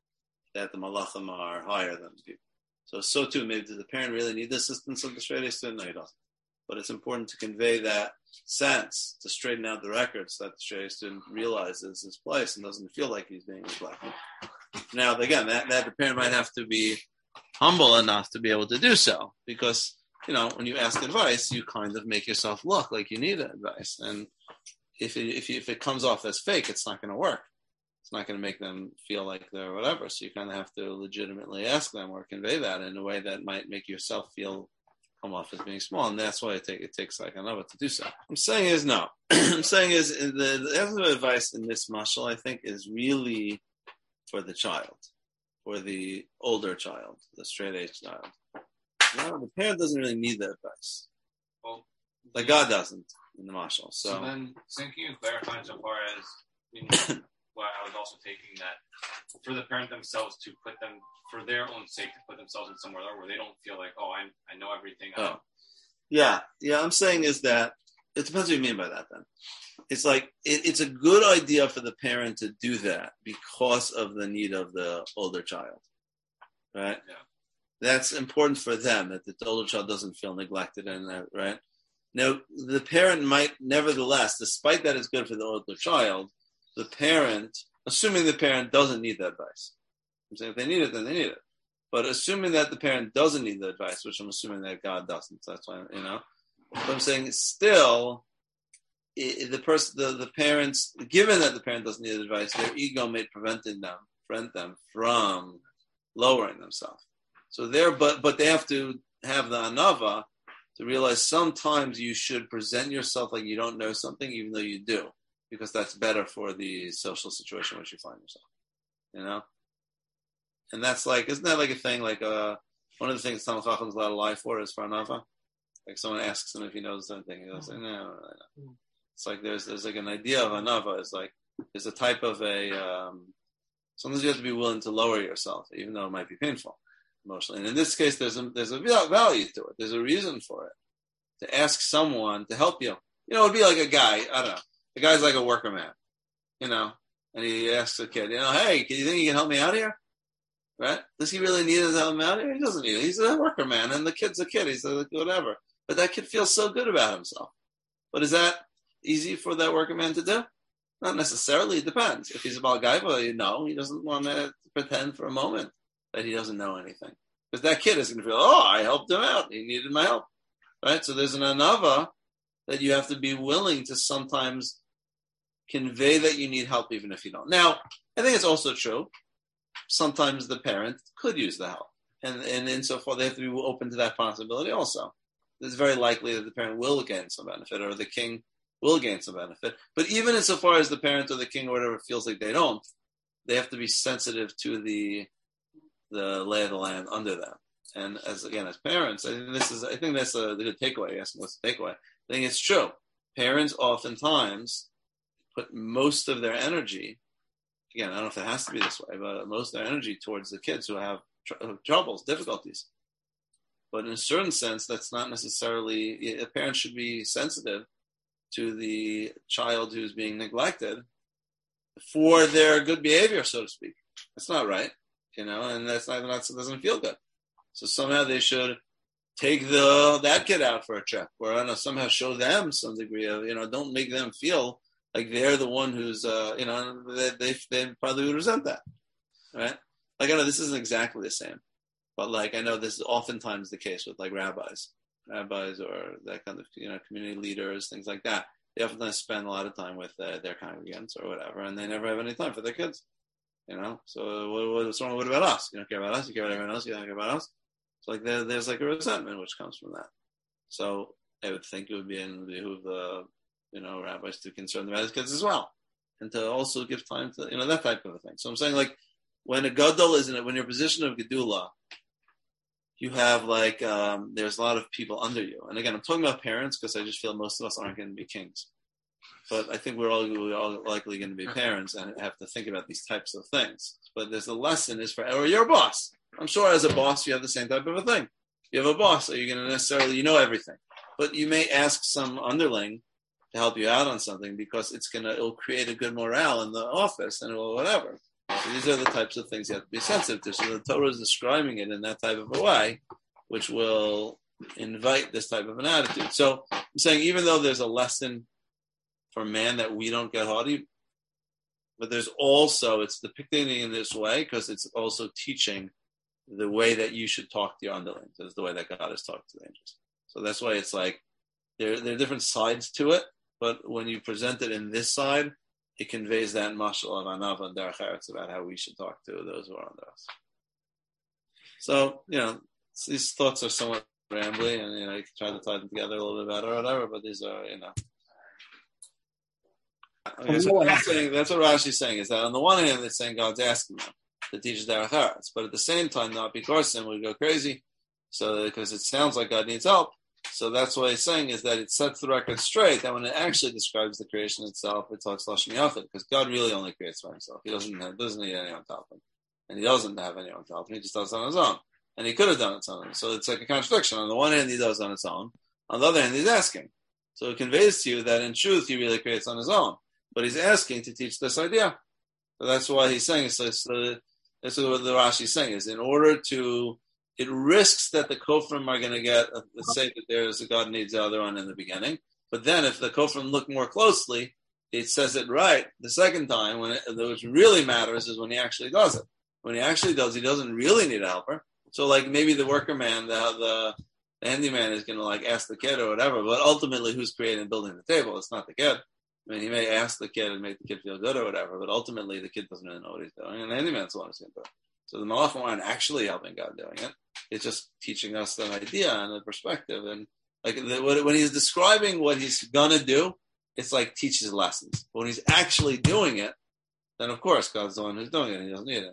Speaker 1: that the malachim are higher than people. So, so too, maybe does the parent really need the assistance of the straight student? No, he doesn't but it's important to convey that sense to straighten out the records that the Shea student realizes his place and doesn't feel like he's being neglected. Now, again, that, that the parent might have to be humble enough to be able to do so because, you know, when you ask advice, you kind of make yourself look like you need advice. And if it, if, you, if it comes off as fake, it's not going to work. It's not going to make them feel like they're whatever. So you kind of have to legitimately ask them or convey that in a way that might make yourself feel come off as being small, and that's why it, take, it takes like another to do so. I'm saying is no. I'm saying is the, the advice in this mashal, I think, is really for the child. For the older child, the straight age child. No, the parent doesn't really need the advice.
Speaker 6: Well,
Speaker 1: Like God doesn't in the mashal.
Speaker 6: So,
Speaker 1: So,
Speaker 6: then, so can you clarify so far as you know, I was also taking that for the parent themselves to put them for their own sake to put themselves in somewhere where they don't feel like, oh, I I know everything. I
Speaker 1: Oh. yeah, yeah, I'm saying is that it depends what you mean by that then. It's like it, it's a good idea for the parent to do that because of the need of the older child. Right?
Speaker 6: Yeah.
Speaker 1: That's important for them that the older child doesn't feel neglected and that, right? Now, the parent might, nevertheless, despite that it's good for the older child, the parent, assuming the parent doesn't need the advice, I'm saying if they need it, then they need it. But assuming that the parent doesn't need the advice, which I'm assuming that God doesn't, so that's why you know. But I'm saying still, i the person, the, the parents, given that the parent doesn't need advice, their ego may prevent them, prevent them from lowering themselves. So they're, but but they have to have the anava to realize sometimes you should present yourself like you don't know something, even though you do, because that's better for the social situation which you find yourself. You know, and that's like, isn't that like a thing? Like, uh, one of the things Talmid Chacham's allowed to lie for is for anava. Like someone asks him if he knows something, he goes, "No, no, no." It's like there's there's like an idea of anava. It's like there's a type of a. Um, sometimes you have to be willing to lower yourself, even though it might be painful emotionally. And in this case, there's a there's a value to it. There's a reason for it. To ask someone to help you. You know, it'd be like a guy. I don't know. The guy's like a worker man. You know, and he asks a kid, you know, hey, can you think you can help me out here? Right? Does he really need to help him out here? He doesn't need it. He's a worker man, and the kid's a kid. He's a whatever. But that kid feels so good about himself. But is that easy for that working man to do? Not necessarily. It depends. If he's guy, well, you know, he doesn't want to pretend for a moment that he doesn't know anything. Because that kid is going to feel, oh, I helped him out. He needed my help. Right? So there's an anava that you have to be willing to sometimes convey that you need help even if you don't. Now, I think it's also true. Sometimes the parent could use the help. And, and insofar, they have to be open to that possibility also. It's very likely that the parent will gain some benefit or the king will gain some benefit. But even insofar as the parent or the king or whatever feels like they don't, they have to be sensitive to the the lay of the land under them. And as again, as parents, I think this is I think that's a, the good takeaway. Yes, what's the takeaway? I think it's true. Parents oftentimes put most of their energy. Again, I don't know if it has to be this way, but most of their energy towards the kids who have tr- troubles, difficulties. But in a certain sense, that's not necessarily. A parent should be sensitive to the child who's being neglected for their good behavior, so to speak. That's not right, you know, and that's not, that doesn't feel good. So somehow they should take the that kid out for a trip, or I don't know, somehow show them some degree of, you know, don't make them feel like they're the one who's, uh, you know, they, they they probably would resent that, right? Like I know this isn't exactly the same, but like I know this is oftentimes the case with like rabbis, rabbis or that kind of you know community leaders, things like that. They oftentimes spend a lot of time with uh, their congregants or whatever, and they never have any time for their kids. You know, so what, what's wrong? What about us? You don't care about us. You care about everyone else. You don't care about us. So like there, there's like a resentment which comes from that. So I would think it would be in the behoove the you know rabbis to concern about his kids as well, and to also give time to you know that type of a thing. So I'm saying like when a gadol is in it, when a position of gedula, you have like um, there's a lot of people under you. And again, I'm talking about parents because I just feel most of us aren't going to be kings. But I think we're all, we're all likely going to be parents and have to think about these types of things. But there's a lesson is for or you're a boss. I'm sure as a boss you have the same type of a thing. You have a boss, so you're going to necessarily you know everything, but you may ask some underling to help you out on something because it's gonna it'll create a good morale in the office and it will whatever. So these are the types of things you have to be sensitive to. So the Torah is describing it in that type of a way, which will invite this type of an attitude. So I'm saying even though there's a lesson for man that we don't get haughty, but there's also it's depicting it in this way because it's also teaching the way that you should talk to your underlings is the way that God has talked to the angels. So that's why it's like there there are different sides to it, but when you present it in this side, it conveys that mashal of anav and derech eretz about how we should talk to those who are under us. So you know these thoughts are somewhat rambly, and you know you can try to tie them together a little bit better or whatever. But these are you know. Okay, so that's, saying, that's what Rashi's saying is that on the one hand, it's saying God's asking them. to teach Derech Eretz. But at the same time, not because then we go crazy. So because it sounds like God needs help. So that's what he's saying is that it sets the record straight that when it actually describes the creation itself, it talks Lashon Yachid because God really only creates by himself. He doesn't have, doesn't need anyone to help him, and he doesn't have anyone to help him. He just does it on his own, and he could have done it on his own. So it's like a contradiction. On the one hand, he does on his own. On the other hand, he's asking. So it conveys to you that in truth, he really creates on his own, but he's asking to teach this idea. So that's why he's saying so. so that's what the Rashi is saying is in order to it risks that the kofrim are going to get uh, let's say that there's a God needs the other one in the beginning, but then if the kofrim look more closely, it says it right the second time when it, which really matters is when he actually does it. When he actually does, he doesn't really need a helper. So like maybe the worker man, the the, the handyman is going to like ask the kid or whatever, but ultimately who's creating and building the table? It's not the kid. I mean, he may ask the kid and make the kid feel good or whatever, but ultimately the kid doesn't really know what he's doing, and the handyman's the one who's going to do it. So the malachim aren't actually helping God doing it. It's just teaching us an idea and a perspective. And like when he's describing what he's gonna do, it's like teaches lessons. When he's actually doing it, then of course God's the one who's doing it. He doesn't need any